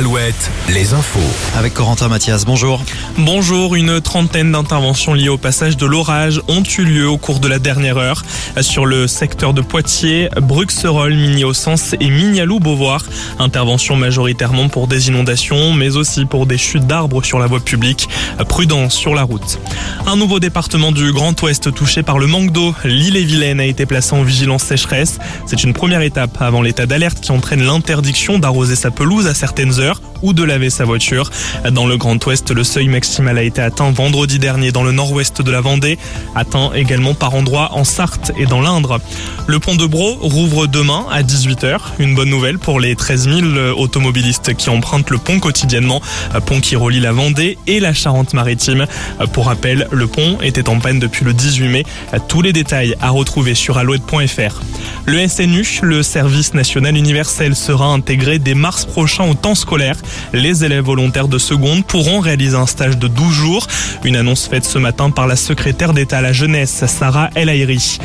Alouette, les infos. Avec Corentin Mathias, bonjour. Bonjour, une trentaine d'interventions liées au passage de l'orage ont eu lieu au cours de la dernière heure sur le secteur de Poitiers, Bruxerolles, Migny-au-Sens et Mignalou-Beauvoir. Intervention majoritairement pour des inondations, mais aussi pour des chutes d'arbres sur la voie publique. Prudence sur la route. Un nouveau département du Grand Ouest touché par le manque d'eau, l'île-et-Vilaine a été placé en vigilance sécheresse. C'est une première étape avant l'état d'alerte qui entraîne l'interdiction d'arroser sa pelouse à certaines heures ou de laver sa voiture. Dans le Grand Ouest, le seuil maximal a été atteint vendredi dernier dans le nord-ouest de la Vendée, atteint également par endroits en Sarthe et dans l'Indre. Le pont de Bro rouvre demain à 18h. Une bonne nouvelle pour les 13 000 automobilistes qui empruntent le pont quotidiennement, pont qui relie la Vendée et la Charente-Maritime. Pour rappel, le pont était en panne depuis le 18 mai. Tous les détails à retrouver sur alouette.fr. Le SNU, le service national universel, sera intégré dès mars prochain au temps scolaire. Les élèves volontaires de seconde pourront réaliser un stage de 12 jours. Une annonce faite ce matin par la secrétaire d'État à la jeunesse, Sarah El Haïry.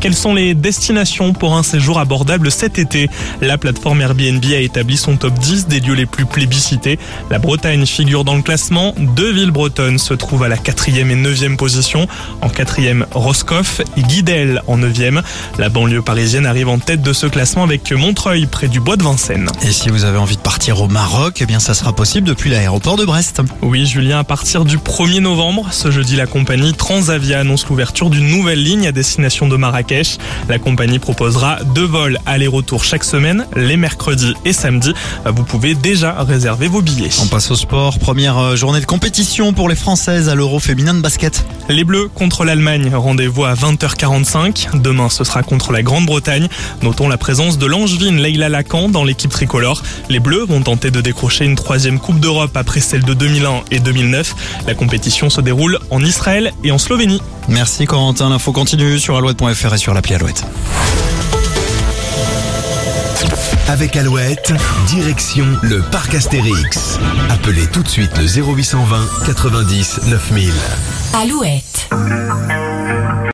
Quelles sont les destinations pour un séjour abordable cet été? La plateforme Airbnb a établi son top 10 des lieux les plus plébiscités. La Bretagne figure dans le classement. Deux villes bretonnes se trouvent à la quatrième et neuvième position. En quatrième, Roscoff et Guidel en neuvième. La banlieue parisienne arrive en tête de ce classement avec Montreuil près du bois de Vincennes. Et si vous avez envie de partir au Maroc, eh bien ça sera possible depuis l'aéroport de Brest. Oui, Julien, à partir du 1er novembre, ce jeudi, la compagnie Transavia annonce l'ouverture d'une nouvelle ligne à destination de Marrakech. La compagnie proposera deux vols aller-retour chaque semaine, les mercredis et samedis. Vous pouvez déjà réserver vos billets. On passe au sport. Première euh, journée de compétition pour les Françaises à l'Euro féminin de basket. Les Bleus contre l'Allemagne. Rendez-vous à 20h45. Demain, ce sera contre la Grande-Bretagne. Notons la présence de l'Angevine Leila Lacan dans l'équipe tricolore. Les Bleus vont tenter de décrocher une troisième Coupe d'Europe après celle de 2001 et 2009. La compétition se déroule en Israël et en Slovénie. Merci Corentin. L'info continue sur alouette.fr et sur l'appli Alouette. Avec Alouette, direction le parc Astérix. Appelez tout de suite le 0820 90 9000. Alouette.